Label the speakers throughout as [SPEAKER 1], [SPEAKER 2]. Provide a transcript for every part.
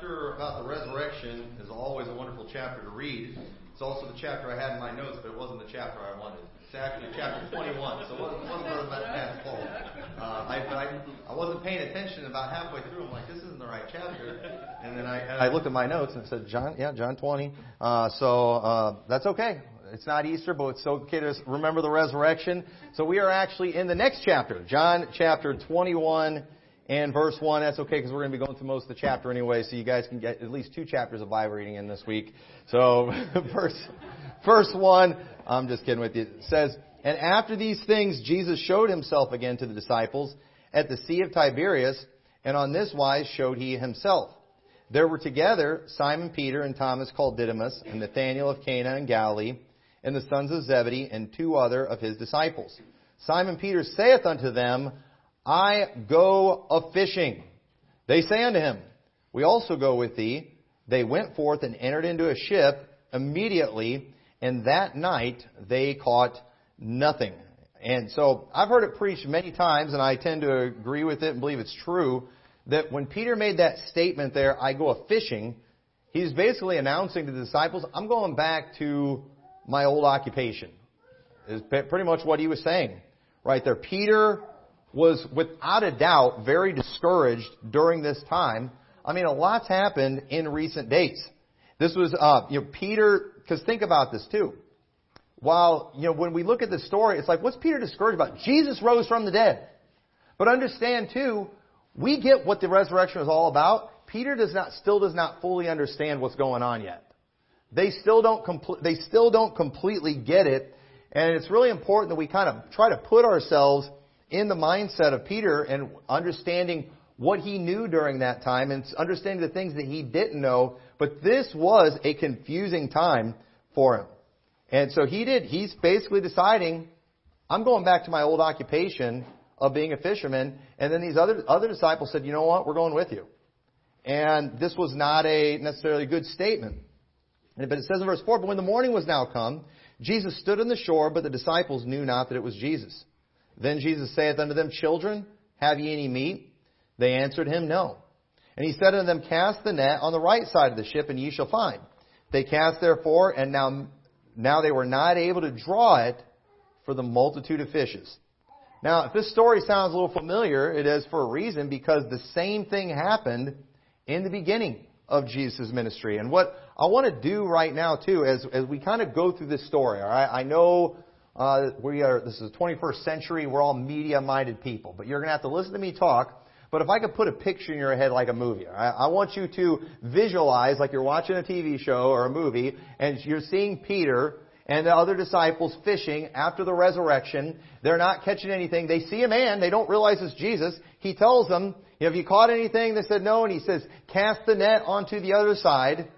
[SPEAKER 1] chapter about the resurrection is always a wonderful chapter to read. It's also the chapter I had in my notes, but it wasn't the chapter I wanted. It's actually chapter 21, so it wasn't, wasn't that past Paul. Uh, I, I, I wasn't paying attention about halfway through. I'm like, this isn't the right chapter. And then I, and I looked at my notes and said, John, yeah, John 20. Uh, so uh, that's okay. It's not Easter, but it's okay to remember the resurrection. So we are actually in the next chapter, John chapter 21 and verse 1. That's okay because we're going to be going through most of the chapter anyway, so you guys can get at least two chapters of Bible reading in this week. So, verse, verse 1, I'm just kidding with you. It says, And after these things, Jesus showed himself again to the disciples at the Sea of Tiberias, and on this wise showed he himself. There were together Simon Peter and Thomas called Didymus, and Nathanael of Cana in Galilee, and the sons of Zebedee, and two other of his disciples. Simon Peter saith unto them, I go a fishing. They say unto him, We also go with thee. They went forth and entered into a ship immediately, and that night they caught nothing. And so I've heard it preached many times, and I tend to agree with it and believe it's true, that when Peter made that statement there, I go a fishing, he's basically announcing to the disciples, I'm going back to my old occupation. Is pretty much what he was saying. Right there. Peter was without a doubt very discouraged during this time. I mean, a lot's happened in recent days. This was, uh, you know, Peter, because think about this too. While, you know, when we look at the story, it's like, what's Peter discouraged about? Jesus rose from the dead. But understand too, we get what the resurrection is all about. Peter does not, still does not fully understand what's going on yet. They still don't, compl- they still don't completely get it. And it's really important that we kind of try to put ourselves in the mindset of Peter and understanding what he knew during that time and understanding the things that he didn't know. But this was a confusing time for him. And so he did, he's basically deciding, I'm going back to my old occupation of being a fisherman. And then these other, other disciples said, you know what, we're going with you. And this was not a necessarily good statement. But it says in verse 4, But when the morning was now come, Jesus stood on the shore, but the disciples knew not that it was Jesus. Then Jesus saith unto them, Children, have ye any meat? They answered him, No. And he said unto them, Cast the net on the right side of the ship, and ye shall find. They cast therefore, and now, now they were not able to draw it for the multitude of fishes. Now, if this story sounds a little familiar, it is for a reason, because the same thing happened in the beginning of Jesus' ministry. And what I want to do right now, too, as, as we kind of go through this story, all right, I know uh, we are, this is the 21st century. We're all media-minded people. But you're going to have to listen to me talk. But if I could put a picture in your head like a movie, I, I want you to visualize like you're watching a TV show or a movie, and you're seeing Peter and the other disciples fishing after the resurrection. They're not catching anything. They see a man. They don't realize it's Jesus. He tells them, have you caught anything? They said no. And he says, cast the net onto the other side.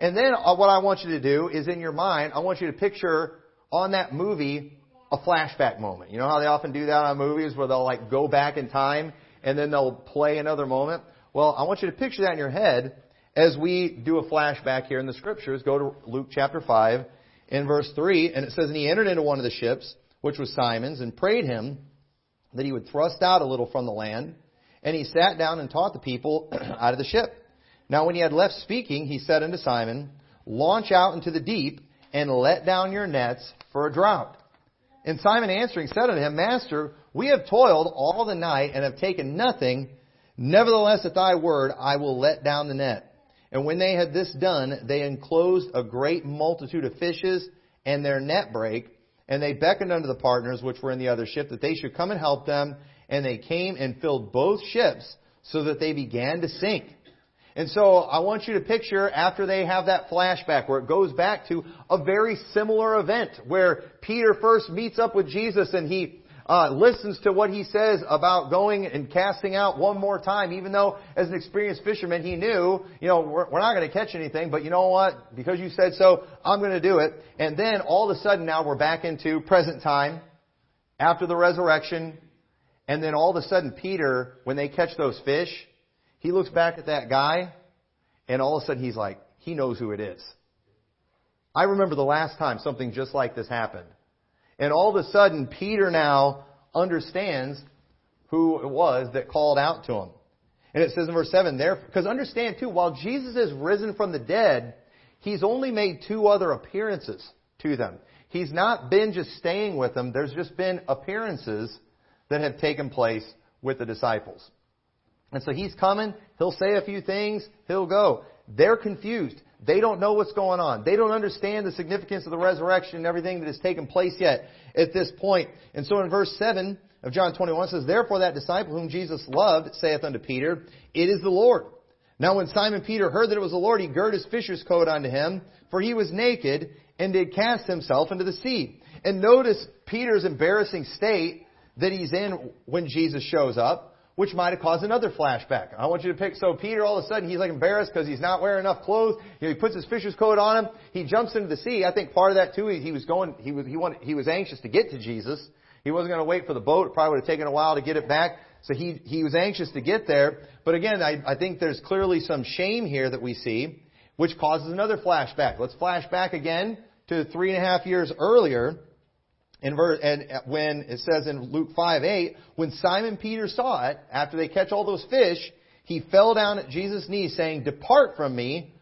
[SPEAKER 1] And then uh, what I want you to do is in your mind, I want you to picture on that movie a flashback moment. You know how they often do that on movies where they'll like go back in time and then they'll play another moment? Well, I want you to picture that in your head as we do a flashback here in the scriptures. Go to Luke chapter 5 in verse 3 and it says, And he entered into one of the ships, which was Simon's, and prayed him that he would thrust out a little from the land. And he sat down and taught the people out of the ship. Now when he had left speaking, he said unto Simon, Launch out into the deep and let down your nets for a drought. And Simon answering said unto him, Master, we have toiled all the night and have taken nothing. Nevertheless, at thy word, I will let down the net. And when they had this done, they enclosed a great multitude of fishes, and their net brake. And they beckoned unto the partners which were in the other ship that they should come and help them. And they came and filled both ships, so that they began to sink. And so I want you to picture after they have that flashback where it goes back to a very similar event where Peter first meets up with Jesus and he uh, listens to what he says about going and casting out one more time, even though as an experienced fisherman he knew, you know, we're, we're not going to catch anything, but you know what? Because you said so, I'm going to do it. And then all of a sudden now we're back into present time after the resurrection. And then all of a sudden Peter, when they catch those fish, he looks back at that guy, and all of a sudden he's like, he knows who it is. I remember the last time something just like this happened. And all of a sudden, Peter now understands who it was that called out to him.
[SPEAKER 2] And it says in verse 7 there, because understand too, while Jesus is risen from the dead, he's only made two other appearances to them. He's not been just staying with them, there's just been appearances that have taken place with the disciples. And so he's coming, he'll say a few things, he'll go. They're confused. They don't know what's going on. They don't understand the significance of the resurrection and everything that has taken place yet at this point. And so in verse 7 of John 21 says, Therefore that disciple whom Jesus loved saith unto Peter, It is the Lord. Now when Simon Peter heard that it was the Lord, he girded his fisher's coat unto him, for he was naked, and did cast himself into the sea. And notice Peter's embarrassing state that he's in when Jesus shows up which might have caused another flashback. I want you to pick, so Peter all of a sudden, he's like embarrassed because he's not wearing enough clothes. You know, he puts his fisher's coat on him. He jumps into the sea. I think part of that too, he, he was going, he was, he wanted, he was anxious to get to Jesus. He wasn't going to wait for the boat. It probably would have taken a while to get it back. So he, he was anxious to get there. But again, I, I think there's clearly some shame here that we see, which causes another flashback. Let's flash back again to three and a half years earlier in verse, and when it says in Luke 5, 8, when Simon Peter saw it, after they catch all those fish, he fell down at Jesus' knees saying, Depart from me,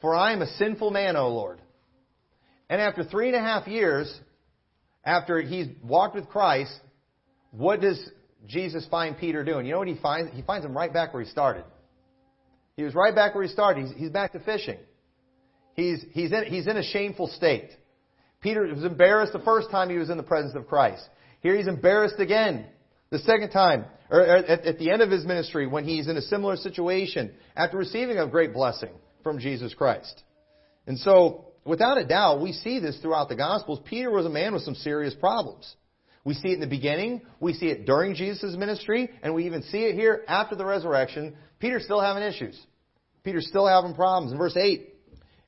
[SPEAKER 2] for I am a sinful man, O Lord. And after three and a half years, after he's walked with Christ, what does Jesus find Peter doing? You know what he finds? He finds him right back where he started. He was right back where he started. He's, he's back to fishing. He's, he's, in, he's in a shameful state. Peter was embarrassed the first time he was in the presence of Christ. Here he's embarrassed again. The second time, or at, at the end of his ministry, when he's in a similar situation after receiving a great blessing from Jesus Christ. And so, without a doubt, we see this throughout the Gospels. Peter was a man with some serious problems. We see it in the beginning, we see it during Jesus' ministry, and we even see it here after the resurrection. Peter's still having issues. Peter's still having problems. In verse 8,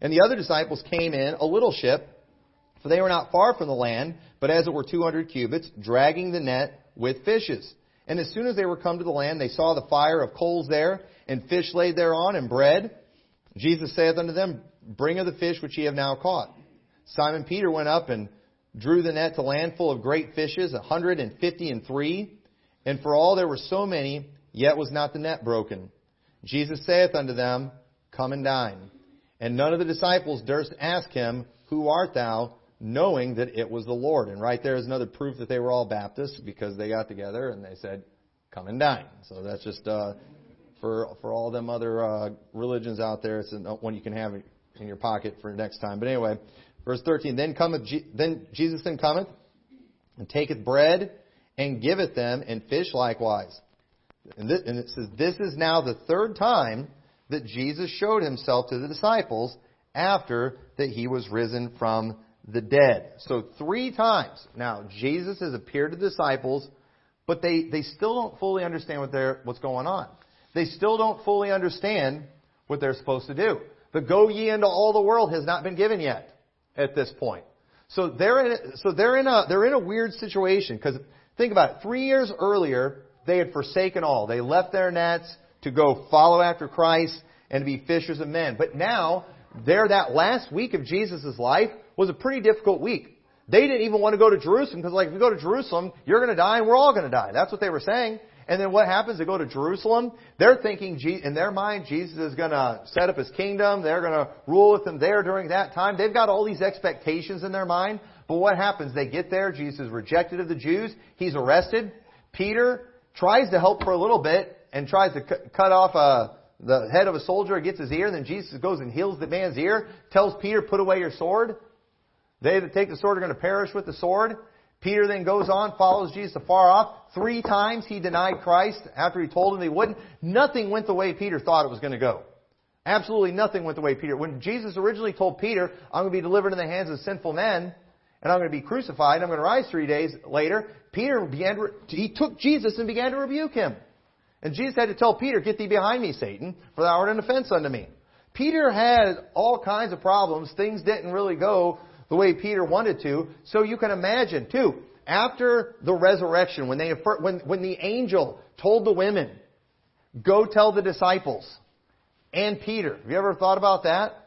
[SPEAKER 2] and the other disciples came in a little ship for they were not far from the land, but as it were two hundred cubits, dragging the net with fishes. And as soon as they were come to the land, they saw the fire of coals there, and fish laid thereon, and bread. Jesus saith unto them, Bring of the fish which ye have now caught. Simon Peter went up and drew the net to land full of great fishes, a hundred and fifty and three. And for all there were so many, yet was not the net broken. Jesus saith unto them, Come and dine. And none of the disciples durst ask him, Who art thou? Knowing that it was the Lord. And right there is another proof that they were all Baptists because they got together and they said, "Come and dine." So that's just uh, for for all them other uh, religions out there. It's one you can have in your pocket for next time. But anyway, verse 13. Then cometh then Jesus then cometh and taketh bread and giveth them, and fish likewise. And, this, and it says, This is now the third time that Jesus showed himself to the disciples after that he was risen from the dead. So three times. Now, Jesus has appeared to disciples, but they, they still don't fully understand what they're, what's going on. They still don't fully understand what they're supposed to do. The go ye into all the world has not been given yet at this point. So they're in, a, so they're in a, they're in a weird situation because think about it. Three years earlier, they had forsaken all. They left their nets to go follow after Christ and to be fishers of men. But now, they're that last week of Jesus' life was a pretty difficult week. They didn't even want to go to Jerusalem because, like, if you go to Jerusalem, you're going to die and we're all going to die. That's what they were saying. And then what happens? They go to Jerusalem. They're thinking, in their mind, Jesus is going to set up his kingdom. They're going to rule with him there during that time. They've got all these expectations in their mind. But what happens? They get there. Jesus is rejected of the Jews. He's arrested. Peter tries to help for a little bit and tries to cut off a, uh, the head of a soldier, gets his ear, and then Jesus goes and heals the man's ear, tells Peter, put away your sword. They that take the sword are going to perish with the sword. Peter then goes on, follows Jesus afar off. Three times he denied Christ after he told him he wouldn't. Nothing went the way Peter thought it was going to go. Absolutely nothing went the way Peter. When Jesus originally told Peter, I'm going to be delivered in the hands of sinful men, and I'm going to be crucified, and I'm going to rise three days later, Peter began to, he took Jesus and began to rebuke him. And Jesus had to tell Peter, Get thee behind me, Satan, for thou art an offense unto me. Peter had all kinds of problems. Things didn't really go the way Peter wanted to. So you can imagine, too, after the resurrection, when, they, when, when the angel told the women, go tell the disciples and Peter. Have you ever thought about that?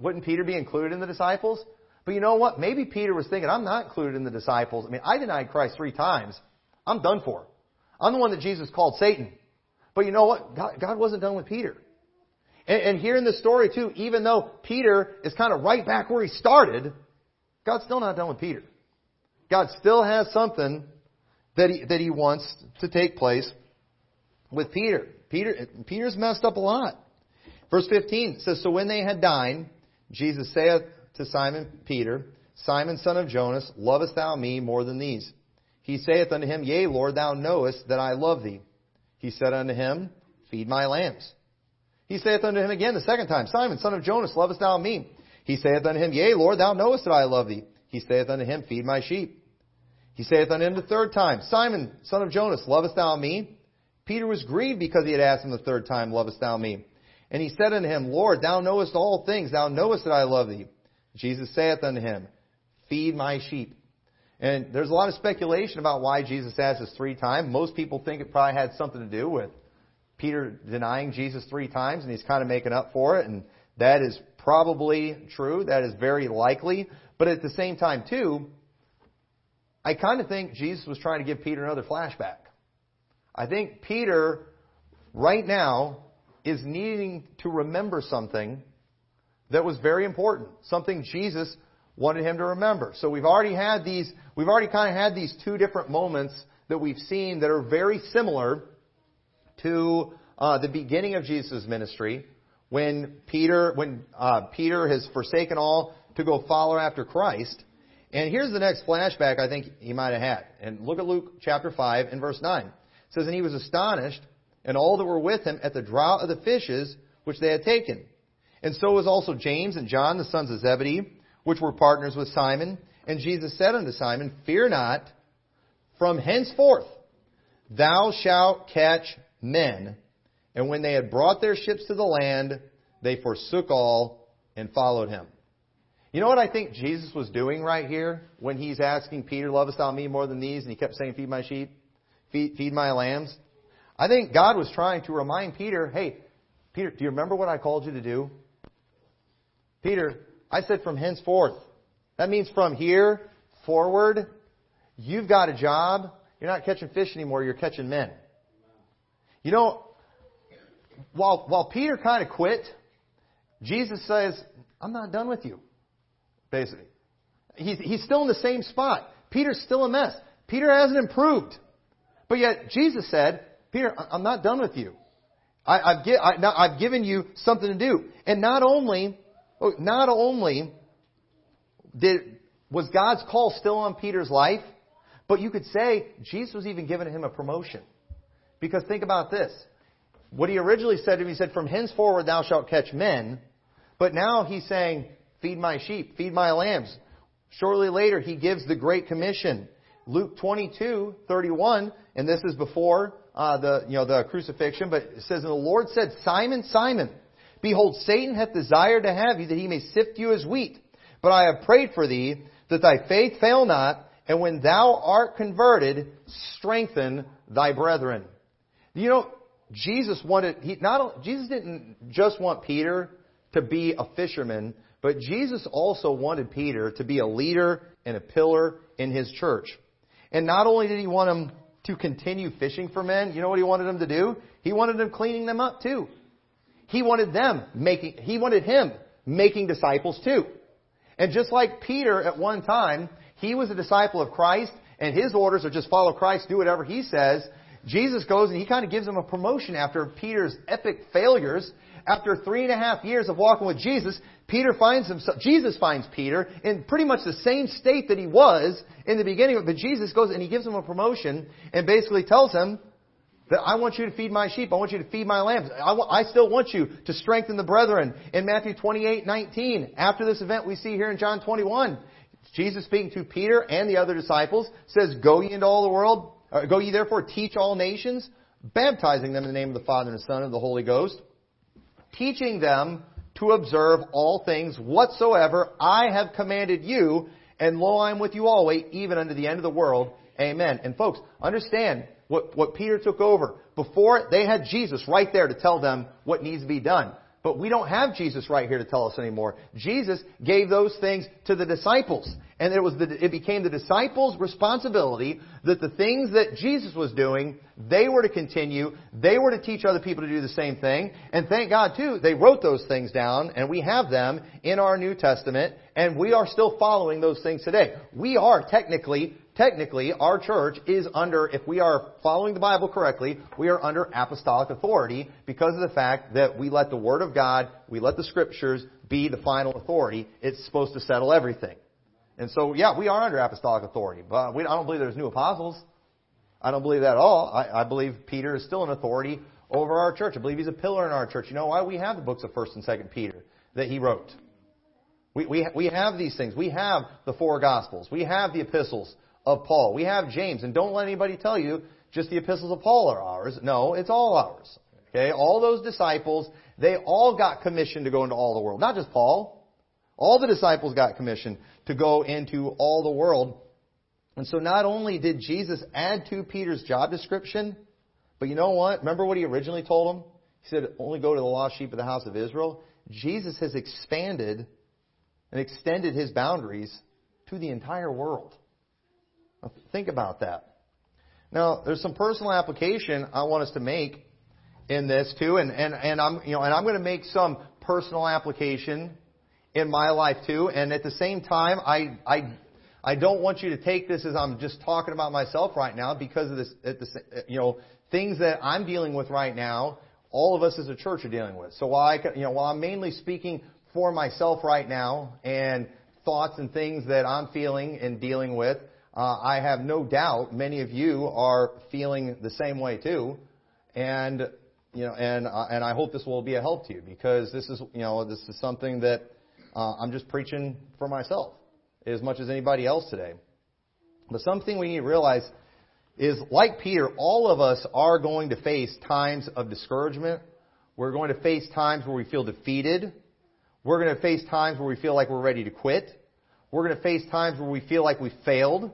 [SPEAKER 2] Wouldn't Peter be included in the disciples? But you know what? Maybe Peter was thinking, I'm not included in the disciples. I mean, I denied Christ three times. I'm done for. I'm the one that Jesus called Satan. But you know what? God, God wasn't done with Peter. And, and here in the story too, even though Peter is kind of right back where he started, God's still not done with Peter. God still has something that he, that he wants to take place with Peter. Peter, Peter's messed up a lot. Verse 15 says, So when they had dined, Jesus saith to Simon Peter, Simon son of Jonas, lovest thou me more than these? He saith unto him, Yea, Lord, thou knowest that I love thee. He said unto him, Feed my lambs. He saith unto him again the second time, Simon, son of Jonas, lovest thou me? He saith unto him, Yea, Lord, thou knowest that I love thee. He saith unto him, Feed my sheep. He saith unto him the third time, Simon, son of Jonas, lovest thou me? Peter was grieved because he had asked him the third time, Lovest thou me? And he said unto him, Lord, thou knowest all things, thou knowest that I love thee. Jesus saith unto him, Feed my sheep. And there's a lot of speculation about why Jesus asked this three times. Most people think it probably had something to do with Peter denying Jesus three times, and he's kind of making up for it, and that is probably true. That is very likely. But at the same time, too, I kind of think Jesus was trying to give Peter another flashback. I think Peter, right now, is needing to remember something that was very important, something Jesus wanted him to remember. So we've already had these, we've already kind of had these two different moments that we've seen that are very similar to uh, the beginning of Jesus' ministry, when Peter, when uh, Peter has forsaken all to go follow after Christ. And here's the next flashback I think he might have had. And look at Luke chapter 5 and verse 9. It says, And he was astonished, and all that were with him, at the draught of the fishes which they had taken. And so was also James and John, the sons of Zebedee, which were partners with Simon. And Jesus said unto Simon, Fear not, from henceforth thou shalt catch men. And when they had brought their ships to the land, they forsook all and followed him. You know what I think Jesus was doing right here when he's asking Peter, Lovest thou me more than these? And he kept saying, Feed my sheep, feed, feed my lambs. I think God was trying to remind Peter, Hey, Peter, do you remember what I called you to do? Peter, I said from henceforth. That means from here forward, you've got a job. You're not catching fish anymore, you're catching men. You know, while, while Peter kind of quit, Jesus says, I'm not done with you basically. He's, he's still in the same spot. Peter's still a mess. Peter hasn't improved. But yet, Jesus said, Peter, I'm not done with you. I, have I, I've given you something to do. And not only, oh, not only did, was God's call still on Peter's life, but you could say Jesus was even giving him a promotion. Because think about this. What he originally said to him, he said, From henceforward thou shalt catch men. But now he's saying, Feed my sheep, feed my lambs. Shortly later, he gives the Great Commission. Luke 22, 31, and this is before uh, the, you know, the crucifixion, but it says, And the Lord said, Simon, Simon, behold, Satan hath desired to have you that he may sift you as wheat. But I have prayed for thee that thy faith fail not, and when thou art converted, strengthen thy brethren. You know, Jesus wanted, he, not, Jesus didn't just want Peter to be a fisherman, but Jesus also wanted Peter to be a leader and a pillar in his church. And not only did he want him to continue fishing for men, you know what he wanted him to do? He wanted him cleaning them up too. He wanted them making, he wanted him making disciples too. And just like Peter at one time, he was a disciple of Christ and his orders are just follow Christ, do whatever he says. Jesus goes and he kind of gives him a promotion after Peter's epic failures after three and a half years of walking with Jesus, Peter finds himself, Jesus finds Peter in pretty much the same state that he was in the beginning. But Jesus goes and he gives him a promotion and basically tells him that I want you to feed my sheep. I want you to feed my lambs. I, still want you to strengthen the brethren. In Matthew 28, 19, after this event we see here in John 21, Jesus speaking to Peter and the other disciples says, Go ye into all the world, uh, go ye therefore teach all nations, baptizing them in the name of the Father and the Son and the Holy Ghost teaching them to observe all things whatsoever I have commanded you, and lo, I am with you always, even unto the end of the world. Amen. And folks, understand what, what Peter took over. Before, they had Jesus right there to tell them what needs to be done. But we don't have Jesus right here to tell us anymore. Jesus gave those things to the disciples. And it was the, it became the disciples' responsibility that the things that Jesus was doing, they were to continue. They were to teach other people to do the same thing. And thank God too, they wrote those things down and we have them in our New Testament and we are still following those things today. We are technically technically, our church is under, if we are following the Bible correctly, we are under apostolic authority because of the fact that we let the Word of God, we let the Scriptures be the final authority. It's supposed to settle everything. And so, yeah, we are under apostolic authority. But we, I don't believe there's new apostles. I don't believe that at all. I, I believe Peter is still an authority over our church. I believe he's a pillar in our church. You know why? We have the books of 1st and 2nd Peter that he wrote. We, we, we have these things. We have the four Gospels. We have the epistles of Paul. We have James, and don't let anybody tell you just the epistles of Paul are ours. No, it's all ours. Okay, all those disciples, they all got commissioned to go into all the world. Not just Paul. All the disciples got commissioned to go into all the world. And so not only did Jesus add to Peter's job description, but you know what? Remember what he originally told him? He said, only go to the lost sheep of the house of Israel. Jesus has expanded and extended his boundaries to the entire world. Think about that. Now, there's some personal application I want us to make in this too, and, and, and I'm you know and I'm going to make some personal application in my life too, and at the same time, I I I don't want you to take this as I'm just talking about myself right now because of this, at the, you know, things that I'm dealing with right now. All of us as a church are dealing with. So while I, you know, while I'm mainly speaking for myself right now and thoughts and things that I'm feeling and dealing with, uh, I have no doubt many of you are feeling the same way too, and you know, and uh, and I hope this will be a help to you because this is you know this is something that uh, I'm just preaching for myself as much as anybody else today. But something we need to realize is, like Peter, all of us are going to face times of discouragement. We're going to face times where we feel defeated. We're going to face times where we feel like we're ready to quit. We're going to face times where we feel like we failed.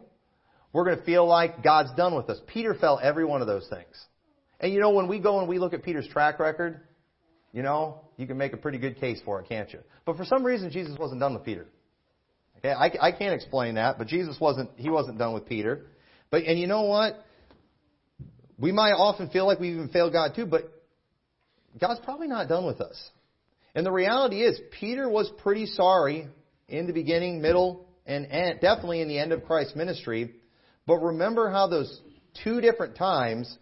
[SPEAKER 2] We're going to feel like God's done with us. Peter felt every one of those things. And you know, when we go and we look at Peter's track record, you know, you can make a pretty good case for it, can't you? But for some reason, Jesus wasn't done with Peter. Okay, I, I can't explain that, but Jesus wasn't, he wasn't done with Peter. But, and you know what? We might often feel like we even failed God too, but God's probably not done with us. And the reality is, Peter was pretty sorry in the beginning, middle, and end, definitely in the end of Christ's ministry but remember how those two different times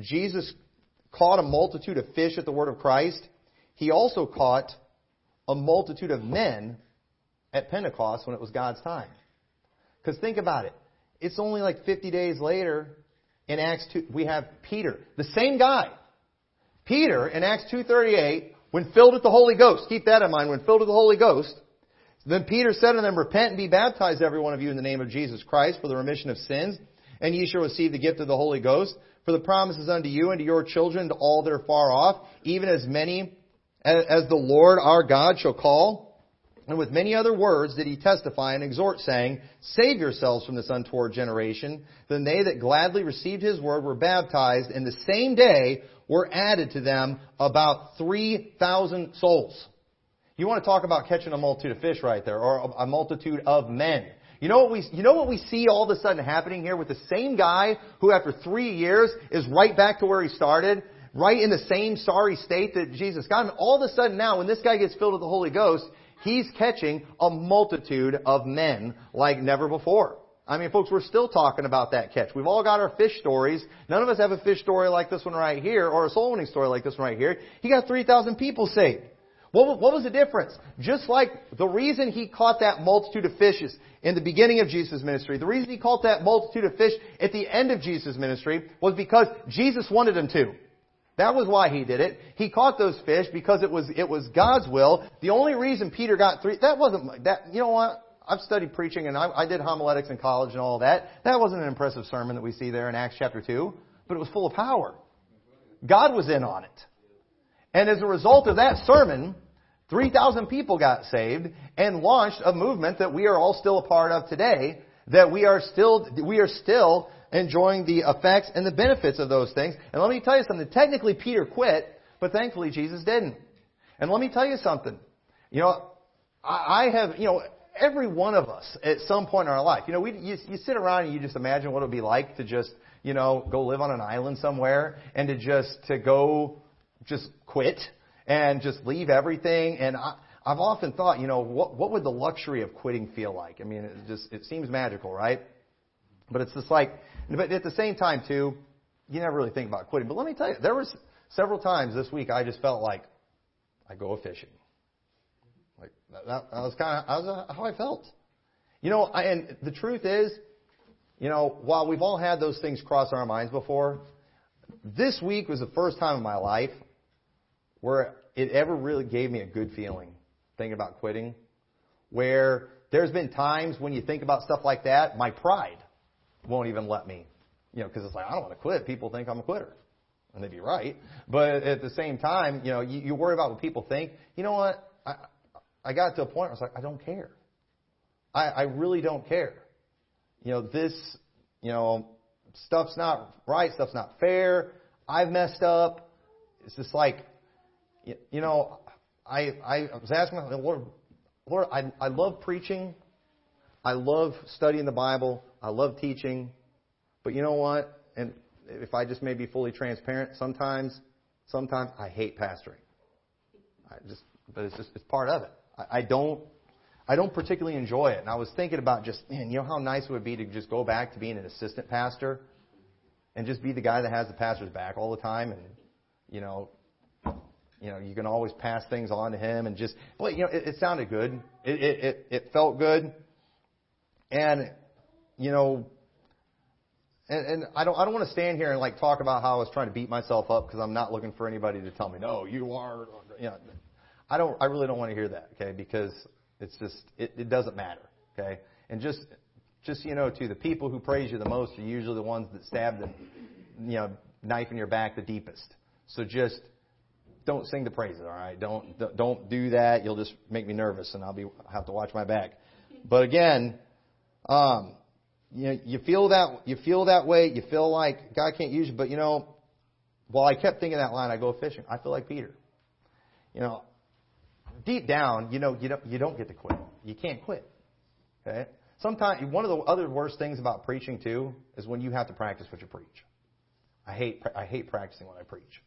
[SPEAKER 2] Jesus caught a multitude of fish at the word of Christ. He also caught a multitude of men at Pentecost when it was God's time. Because think about it. It's only like 50 days later in Acts 2, we have Peter, the same guy. Peter in Acts 2.38, when filled with the Holy Ghost, keep that in mind, when filled with the Holy Ghost, then Peter said to them, Repent and be baptized, every one of you, in the name of Jesus Christ for the remission of sins, and ye shall receive the gift of the Holy Ghost. For the promise is unto you and to your children, to all that are far off, even as many as the Lord our God shall call. And with many other words did he testify and exhort, saying, Save yourselves from this untoward generation. Then they that gladly received his word were baptized, and the same day were added to them about 3,000 souls. You want to talk about catching a multitude of fish right there, or a multitude of men. You know what we, you know what we see all of a sudden happening here with the same guy who after three years is right back to where he started, right in the same sorry state that Jesus got him. All of a sudden now, when this guy gets filled with the Holy Ghost, he's catching a multitude of men like never before. I mean, folks, we're still talking about that catch. We've all got our fish stories. None of us have a fish story like this one right here, or a soul winning story like this one right here. He got 3,000 people saved. What, what was the difference? Just like the reason he caught that multitude of fishes in the beginning of Jesus' ministry, the reason he caught that multitude of fish at the end of Jesus' ministry was because Jesus wanted him to. That was why he did it. He caught those fish because it was, it was God's will. The only reason Peter got three, that wasn't, that, you know what? I've studied preaching and I, I did homiletics in college and all that. That wasn't an impressive sermon that we see there in Acts chapter 2, but it was full of power. God was in on it. And as a result of that sermon, 3,000 people got saved and launched a movement that we are all still a part of today, that we are still, we are still enjoying the effects and the benefits of those things. And let me tell you something. Technically, Peter quit, but thankfully Jesus didn't. And let me tell you something. You know, I, have, you know, every one of us at some point in our life, you know, we, you, you sit around and you just imagine what it would be like to just, you know, go live on an island somewhere and to just, to go just quit and just leave everything. And I, I've often thought, you know, what, what would the luxury of quitting feel like? I mean, it just, it seems magical, right? But it's just like, but at the same time too, you never really think about quitting. But let me tell you, there was several times this week I just felt like I go fishing. Like that, that was kind of how I felt. You know, I, and the truth is, you know, while we've all had those things cross our minds before, this week was the first time in my life where it ever really gave me a good feeling thinking about quitting. Where there's been times when you think about stuff like that, my pride won't even let me. You know, because it's like, I don't want to quit. People think I'm a quitter. And they'd be right. But at the same time, you know, you, you worry about what people think. You know what? I, I got to a point where I was like, I don't care. I, I really don't care. You know, this, you know, stuff's not right, stuff's not fair. I've messed up. It's just like, you know, I, I was asking Lord, Lord, I, I love preaching. I love studying the Bible. I love teaching. But you know what? And if I just may be fully transparent, sometimes, sometimes I hate pastoring. I just, but it's just, it's part of it. I, I don't, I don't particularly enjoy it. And I was thinking about just, man, you know how nice it would be to just go back to being an assistant pastor and just be the guy that has the pastor's back all the time and, you know, you know, you can always pass things on to him and just, well, you know, it, it sounded good. It, it, it, it felt good. And, you know, and, and I don't, I don't want to stand here and like talk about how I was trying to beat myself up because I'm not looking for anybody to tell me, no, you are, you know, I don't, I really don't want to hear that, okay, because it's just, it, it doesn't matter, okay? And just, just, you know, to the people who praise you the most are usually the ones that stab the, you know, knife in your back the deepest. So just, don't sing the praises, all right? Don't don't do that. You'll just make me nervous, and I'll be have to watch my back. But again, um, you know, you feel that you feel that way. You feel like God can't use you. But you know, while I kept thinking that line, I go fishing. I feel like Peter. You know, deep down, you know, you don't you don't get to quit. You can't quit. Okay. Sometimes one of the other worst things about preaching too is when you have to practice what you preach. I hate I hate practicing what I preach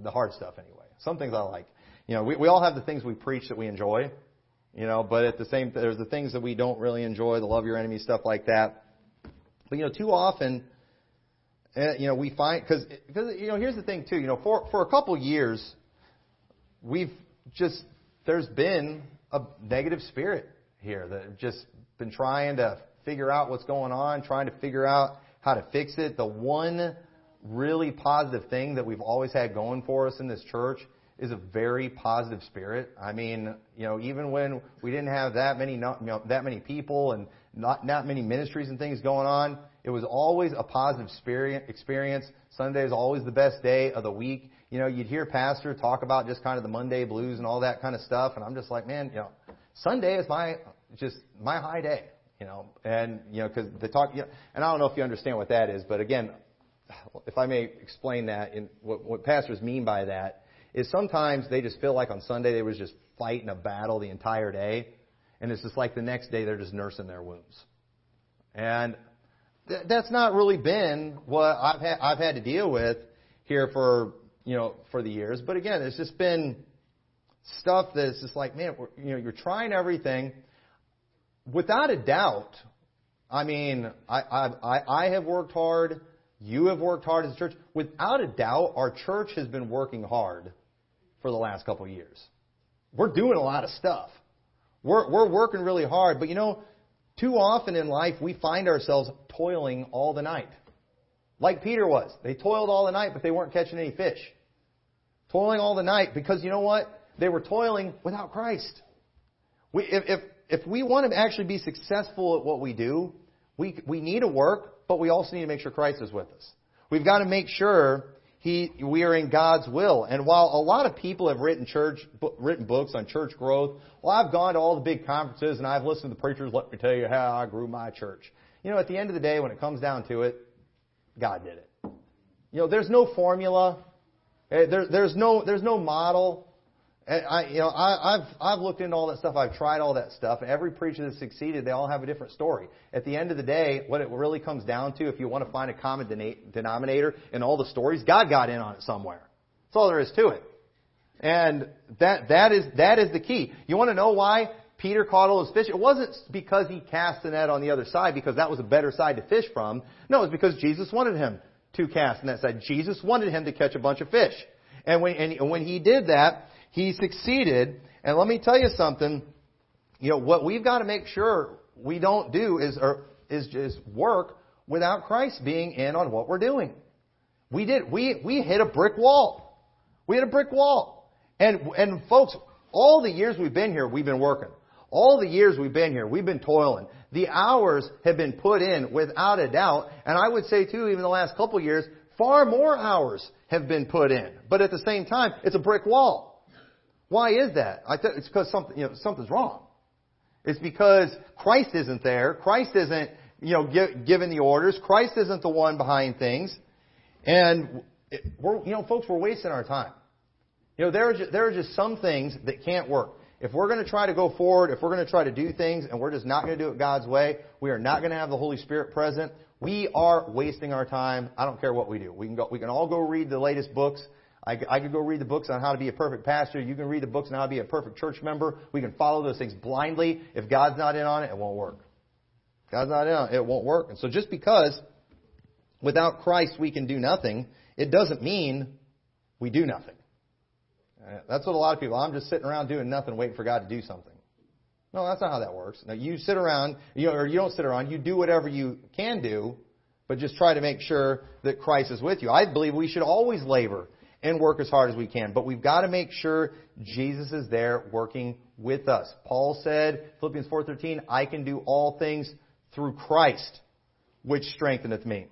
[SPEAKER 2] the hard stuff anyway. Some things I like. You know, we, we all have the things we preach that we enjoy, you know, but at the same, there's the things that we don't really enjoy, the love your enemy stuff like that. But, you know, too often, uh, you know, we find, because, you know, here's the thing too, you know, for, for a couple years, we've just, there's been a negative spirit here that just been trying to figure out what's going on, trying to figure out how to fix it. The one really positive thing that we've always had going for us in this church is a very positive spirit. I mean, you know, even when we didn't have that many, you know, that many people and not not many ministries and things going on, it was always a positive spirit experience. Sunday is always the best day of the week. You know, you'd hear pastor talk about just kind of the Monday blues and all that kind of stuff, and I'm just like, man, you know, Sunday is my just my high day. You know, and you know, because the talk, you know, and I don't know if you understand what that is, but again, if I may explain that, in what, what pastors mean by that is sometimes they just feel like on Sunday they was just fighting a battle the entire day, and it's just like the next day they're just nursing their wounds. And th- that's not really been what I've had, I've had to deal with here for you know for the years. But again, it's just been stuff that's just like, man, you know, you're trying everything. Without a doubt, I mean, I I I have worked hard. You have worked hard as a church. Without a doubt, our church has been working hard for the last couple of years. We're doing a lot of stuff. We're, we're working really hard, but you know, too often in life we find ourselves toiling all the night. Like Peter was. They toiled all the night, but they weren't catching any fish. Toiling all the night because you know what? They were toiling without Christ. We, if, if, if we want to actually be successful at what we do, we, we need to work, but we also need to make sure Christ is with us. We've got to make sure he, we are in God's will. And while a lot of people have written church, written books on church growth, well, I've gone to all the big conferences and I've listened to the preachers. Let me tell you how I grew my church. You know, at the end of the day, when it comes down to it, God did it. You know, there's no formula. Eh, there, there's no, there's no model. I, you know, I, I've I've looked into all that stuff. I've tried all that stuff. Every preacher that succeeded, they all have a different story. At the end of the day, what it really comes down to, if you want to find a common denominator in all the stories, God got in on it somewhere. That's all there is to it. And that that is that is the key. You want to know why Peter caught all those fish? It wasn't because he cast the net on the other side, because that was a better side to fish from. No, it was because Jesus wanted him to cast on that side. Jesus wanted him to catch a bunch of fish. And when and when he did that he succeeded. And let me tell you something. You know, what we've got to make sure we don't do is, or, is just work without Christ being in on what we're doing. We did, we, we hit a brick wall. We hit a brick wall. And, and folks, all the years we've been here, we've been working. All the years we've been here, we've been toiling. The hours have been put in without a doubt. And I would say too, even the last couple years, far more hours have been put in. But at the same time, it's a brick wall. Why is that? I th- it's because something, you know, something's wrong. It's because Christ isn't there. Christ isn't, you know, give, giving the orders. Christ isn't the one behind things. And it, we're, you know, folks, we're wasting our time. You know, there are, just, there are just some things that can't work. If we're going to try to go forward, if we're going to try to do things and we're just not going to do it God's way, we are not going to have the Holy Spirit present. We are wasting our time. I don't care what we do. We can go, we can all go read the latest books I, I could go read the books on how to be a perfect pastor. You can read the books on how to be a perfect church member. We can follow those things blindly. If God's not in on it, it won't work. God's not in on it, it won't work. And so just because without Christ we can do nothing, it doesn't mean we do nothing. Uh, that's what a lot of people, I'm just sitting around doing nothing waiting for God to do something. No, that's not how that works. Now you sit around, you know, or you don't sit around, you do whatever you can do, but just try to make sure that Christ is with you. I believe we should always labor and work as hard as we can. But we've got to make sure Jesus is there working with us. Paul said, Philippians 4.13, I can do all things through Christ, which strengtheneth me.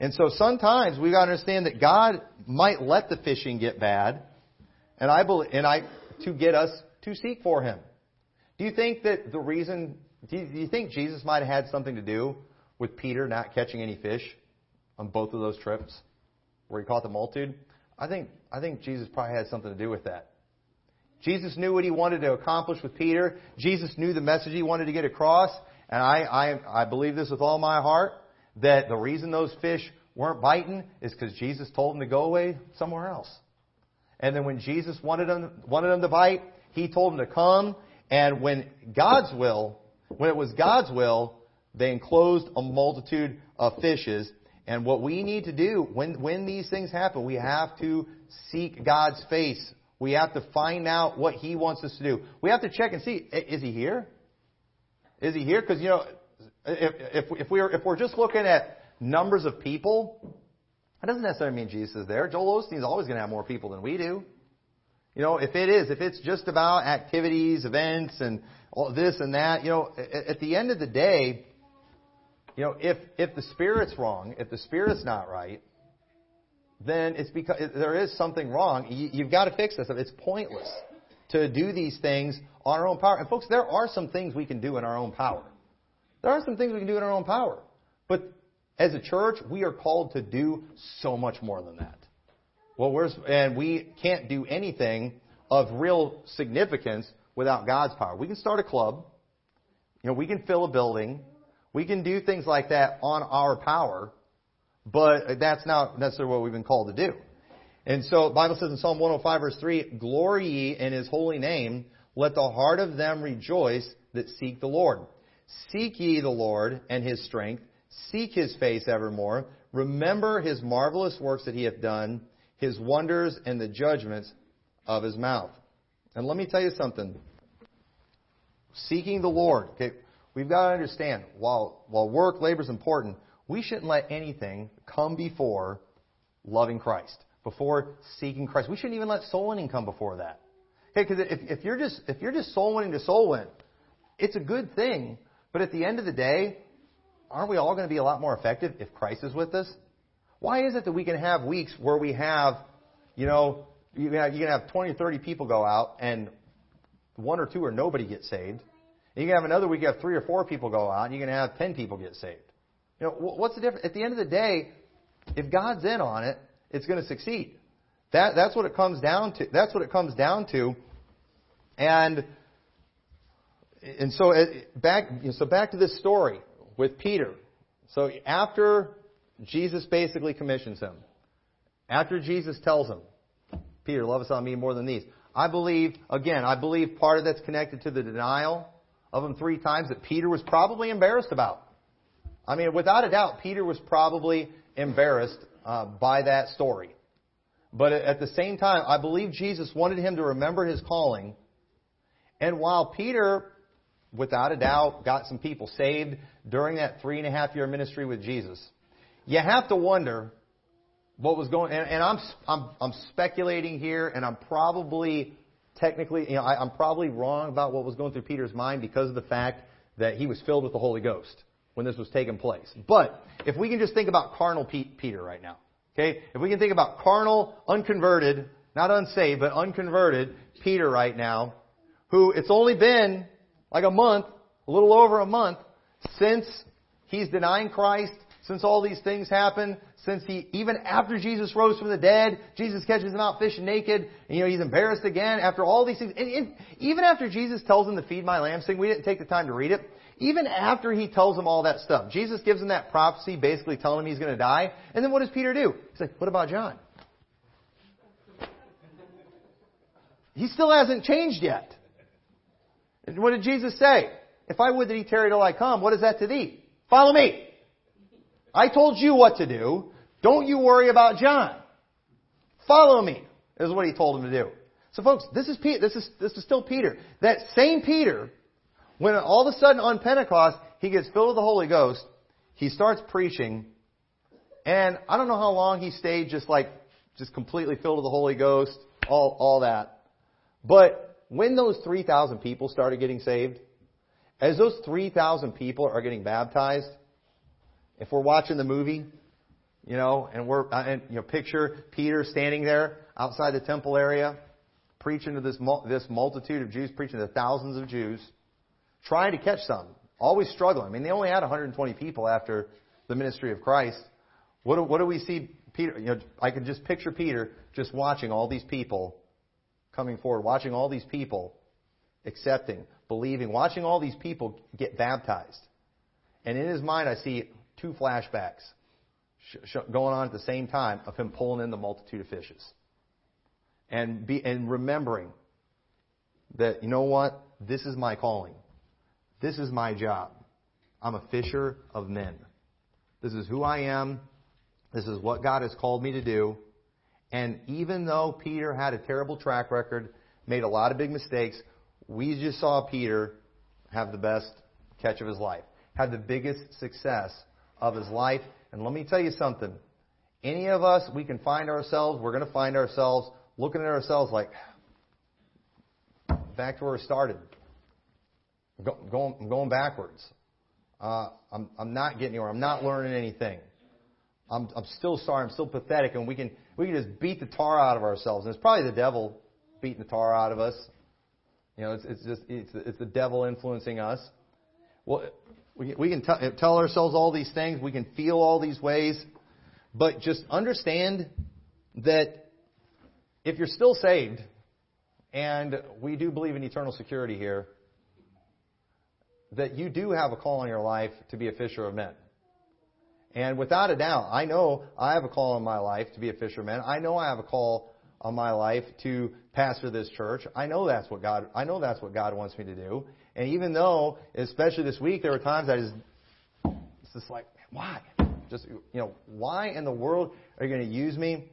[SPEAKER 2] And so sometimes we've got to understand that God might let the fishing get bad, and I believe, and I, to get us to seek for Him. Do you think that the reason, do you, think Jesus might have had something to do with Peter not catching any fish on both of those trips where he caught the multitude? I think, I think Jesus probably had something to do with that. Jesus knew what he wanted to accomplish with Peter. Jesus knew the message he wanted to get across. And I, I, I believe this with all my heart that the reason those fish weren't biting is because Jesus told them to go away somewhere else. And then when Jesus wanted them, wanted them to bite, he told them to come. And when God's will, when it was God's will, they enclosed a multitude of fishes and what we need to do when, when these things happen, we have to seek God's face. We have to find out what He wants us to do. We have to check and see, is He here? Is He here? Because, you know, if, if, if, we're, if we're just looking at numbers of people, that doesn't necessarily mean Jesus is there. Joel Osteen's always going to have more people than we do. You know, if it is, if it's just about activities, events, and all this and that, you know, at the end of the day, you know, if, if the Spirit's wrong, if the Spirit's not right, then it's because there is something wrong. You, you've got to fix this. It's pointless to do these things on our own power. And folks, there are some things we can do in our own power. There are some things we can do in our own power. But as a church, we are called to do so much more than that. Well, we're, and we can't do anything of real significance without God's power. We can start a club. You know, we can fill a building. We can do things like that on our power, but that's not necessarily what we've been called to do. And so the Bible says in Psalm 105 verse 3, Glory ye in his holy name, let the heart of them rejoice that seek the Lord. Seek ye the Lord and his strength, seek his face evermore, remember his marvelous works that he hath done, his wonders and the judgments of his mouth. And let me tell you something. Seeking the Lord. Okay, we've got to understand, while, while work, labor is important, we shouldn't let anything come before loving Christ, before seeking Christ. We shouldn't even let soul winning come before that. Okay, because if, if you're just if you're just soul winning to soul win, it's a good thing. But at the end of the day, aren't we all going to be a lot more effective if Christ is with us? Why is it that we can have weeks where we have, you know, you can have, you can have 20 or 30 people go out and one or two or nobody gets saved? You can have another week, you have three or four people go out, and you can have ten people get saved. You know, what's the difference? At the end of the day, if God's in on it, it's going to succeed. That, that's what it comes down to. That's what it comes down to. And, and so it, back, so back to this story with Peter. So after Jesus basically commissions him, after Jesus tells him, Peter, love us on me more than these. I believe, again, I believe part of that's connected to the denial of them three times that Peter was probably embarrassed about. I mean, without a doubt, Peter was probably embarrassed uh, by that story. But at the same time, I believe Jesus wanted him to remember his calling. And while Peter, without a doubt, got some people saved during that three and a half year ministry with Jesus, you have to wonder what was going. And, and I'm, I'm I'm speculating here, and I'm probably technically, you know, I, I'm probably wrong about what was going through Peter's mind because of the fact that he was filled with the Holy Ghost when this was taking place. But if we can just think about carnal Peter right now, Okay? If we can think about carnal, unconverted, not unsaved, but unconverted Peter right now, who it's only been like a month, a little over a month, since he's denying Christ, since all these things happen, since he, even after Jesus rose from the dead, Jesus catches him out fishing naked, and you know, he's embarrassed again after all these things. And, and even after Jesus tells him to feed my lambs thing, we didn't take the time to read it. Even after he tells him all that stuff, Jesus gives him that prophecy, basically telling him he's going to die. And then what does Peter do? He's like, what about John? He still hasn't changed yet. And what did Jesus say? If I would that he tarry till I come, what is that to thee? Follow me. I told you what to do. Don't you worry about John. Follow me, is what he told him to do. So folks, this is this is, this is still Peter. That same Peter when all of a sudden on Pentecost, he gets filled with the Holy Ghost, he starts preaching, and I don't know how long he stayed just like, just completely filled with the Holy Ghost, all, all that. But when those 3,000 people started getting saved, as those 3,000 people are getting baptized, if we're watching the movie, you know, and we're, uh, and, you know, picture Peter standing there outside the temple area, preaching to this, this multitude of Jews, preaching to thousands of Jews, trying to catch some, always struggling. I mean, they only had 120 people after the ministry of Christ. What do, what do we see Peter? You know, I can just picture Peter just watching all these people coming forward, watching all these people accepting, believing, watching all these people get baptized. And in his mind, I see two flashbacks going on at the same time of him pulling in the multitude of fishes. And, be, and remembering that, you know what? This is my calling. This is my job. I'm a fisher of men. This is who I am. This is what God has called me to do. And even though Peter had a terrible track record, made a lot of big mistakes, we just saw Peter have the best catch of his life, have the biggest success of his life. And let me tell you something. Any of us, we can find ourselves, we're going to find ourselves looking at ourselves like, back to where we started. Go, going, I'm going backwards. Uh, I'm, I'm not getting anywhere. I'm not learning anything. I'm, I'm still sorry. I'm still pathetic. And we can, we can just beat the tar out of ourselves. And it's probably the devil beating the tar out of us. You know, it's, it's just, it's, it's the devil influencing us. Well, we, we can t- tell ourselves all these things. We can feel all these ways. But just understand that if you're still saved, and we do believe in eternal security here, that you do have a call in your life to be a fisher of men. And without a doubt, I know I have a call in my life to be a fisherman. I know I have a call on my life to pastor this church. I know that's what God I know that's what God wants me to do. And even though, especially this week, there were times I just it's just like, why? Just you know, why in the world are you going to use me?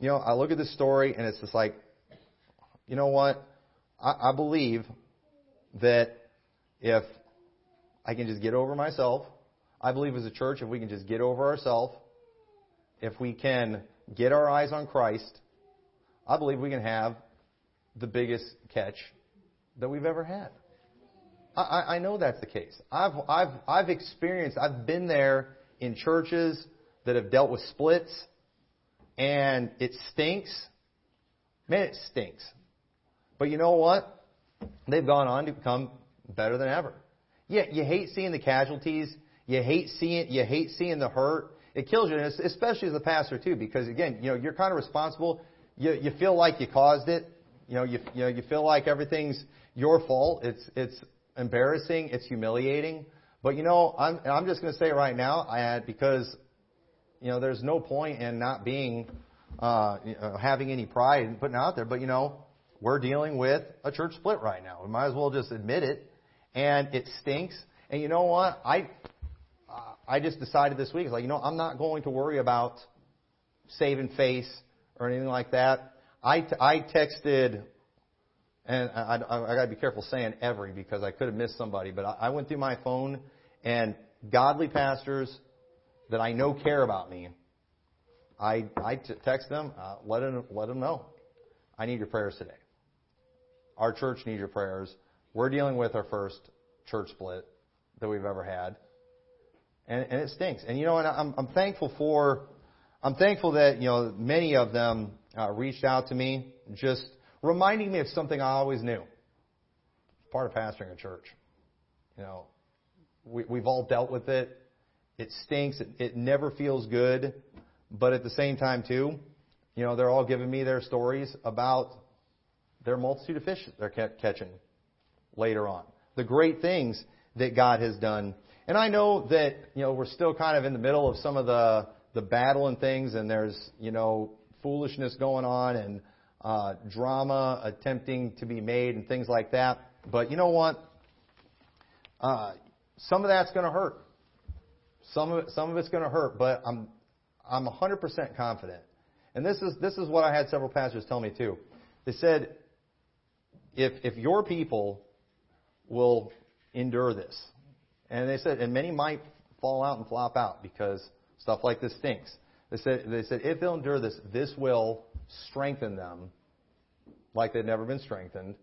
[SPEAKER 2] You know, I look at this story and it's just like, you know what? I, I believe that if I can just get over myself. I believe as a church, if we can just get over ourselves, if we can get our eyes on Christ, I believe we can have the biggest catch that we've ever had. I, I know that's the case. I've, I've, I've experienced, I've been there in churches that have dealt with splits, and it stinks. Man, it stinks. But you know what? They've gone on to become better than ever. Yeah, you hate seeing the casualties. You hate seeing you hate seeing the hurt. It kills you, and especially as a pastor too, because again, you know you're kind of responsible. You, you feel like you caused it. You know, you, you know, you feel like everything's your fault. It's, it's embarrassing. It's humiliating. But you know, I'm, I'm just going to say right now, I, because, you know, there's no point in not being, uh, having any pride and putting it out there. But you know, we're dealing with a church split right now. We might as well just admit it. And it stinks. And you know what? I, I just decided this week, like, you know, I'm not going to worry about saving face or anything like that. I, I texted, and I, I, I got to be careful saying every because I could have missed somebody, but I, I went through my phone and godly pastors that I know care about me. I I t- text them, uh, let them let them know. I need your prayers today. Our church needs your prayers. We're dealing with our first church split that we've ever had, and, and it stinks. And you know, and I'm I'm thankful for I'm thankful that you know many of them uh, reached out to me, just reminding me of something I always knew. Part of pastoring a church. You know, we, we've all dealt with it. It stinks. It, it never feels good. But at the same time, too, you know, they're all giving me their stories about their multitude of fish they're catching later on. The great things that God has done. And I know that, you know, we're still kind of in the middle of some of the, the battle and things, and there's, you know, foolishness going on and uh, drama attempting to be made and things like that. But you know what? Uh, some of that's going to hurt. Some of some of it's going to hurt, but I'm I'm 100% confident. And this is this is what I had several pastors tell me too. They said, if if your people will endure this, and they said, and many might fall out and flop out because stuff like this stinks. They said, they said, if they'll endure this, this will strengthen them like they've never been strengthened.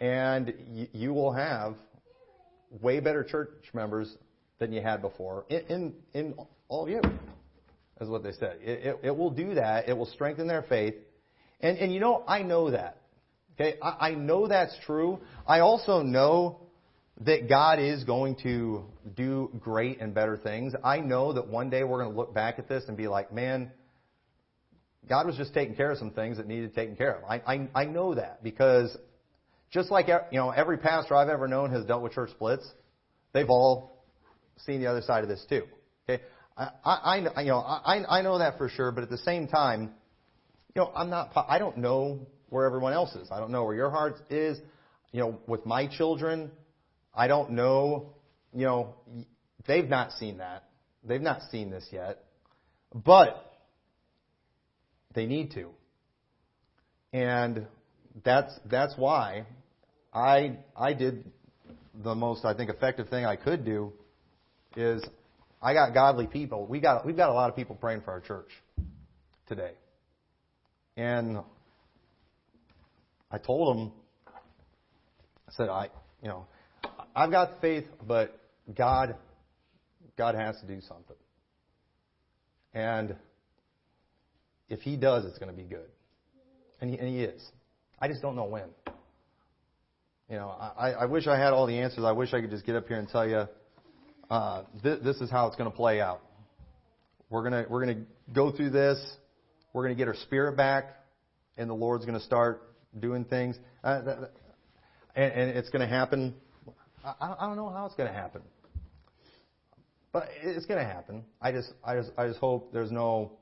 [SPEAKER 2] And you, you will have way better church members than you had before in, in, in all of you, is what they said. It, it, it, will do that. It will strengthen their faith. And, and you know, I know that. Okay? I, I know that's true. I also know that God is going to do great and better things. I know that one day we're going to look back at this and be like, man, God was just taking care of some things that needed taken care of. I, I, I know that because just like you know, every pastor I've ever known has dealt with church splits. They've all seen the other side of this too. Okay, I, I, I you know I, I know that for sure, but at the same time, you know, I'm not. I don't know where everyone else is. I don't know where your heart is. You know, with my children, I don't know, you know, they've not seen that. They've not seen this yet. But they need to. And that's that's why I I did the most I think effective thing I could do is I got godly people. We got we've got a lot of people praying for our church today. And I told them I said I you know I've got faith, but God, God has to do something. And if He does, it's going to be good. And He, and he is. I just don't know when. You know, I, I wish I had all the answers. I wish I could just get up here and tell you uh, th- this is how it's going to play out. We're gonna we're gonna go through this. We're gonna get our spirit back, and the Lord's going to start doing things. Uh, and, and it's going to happen I, I don't know how it's going to happen, but it's going to happen. I just, I just, I just hope there's no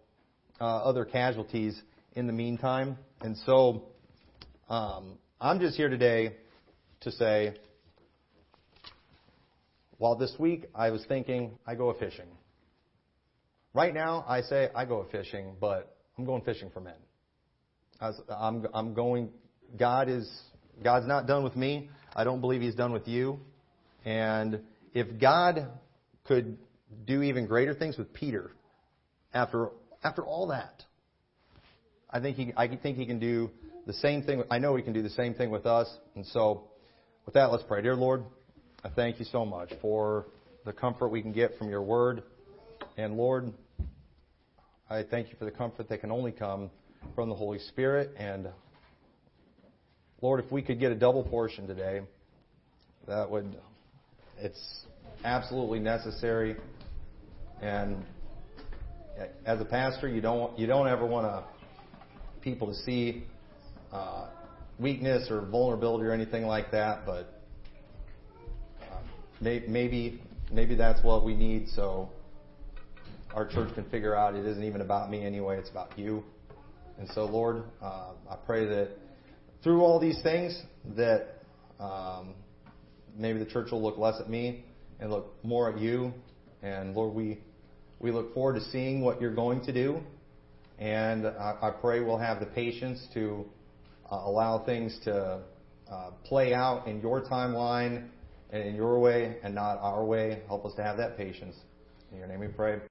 [SPEAKER 2] uh, other casualties in the meantime. And so, um, I'm just here today to say, while this week I was thinking I go fishing. Right now I say I go fishing, but I'm going fishing for men. I'm, I'm going. God is God's not done with me. I don't believe He's done with you. And if God could do even greater things with Peter after after all that, I think he I think he can do the same thing. I know he can do the same thing with us. And so, with that, let's pray. Dear Lord, I thank you so much for the comfort we can get from your word. And Lord, I thank you for the comfort that can only come from the Holy Spirit. And Lord, if we could get a double portion today, that would it's absolutely necessary. And as a pastor, you don't you don't ever want to people to see uh, weakness or vulnerability or anything like that, but uh, may, maybe maybe that's what we need so our church can figure out it isn't even about me anyway, it's about you. And so, Lord, uh, I pray that through all these things that um, maybe the church will look less at me and look more at you. And Lord, we we look forward to seeing what you're going to do. And I, I pray we'll have the patience to uh, allow things to uh, play out in your timeline and in your way and not our way. Help us to have that patience. In your name we pray.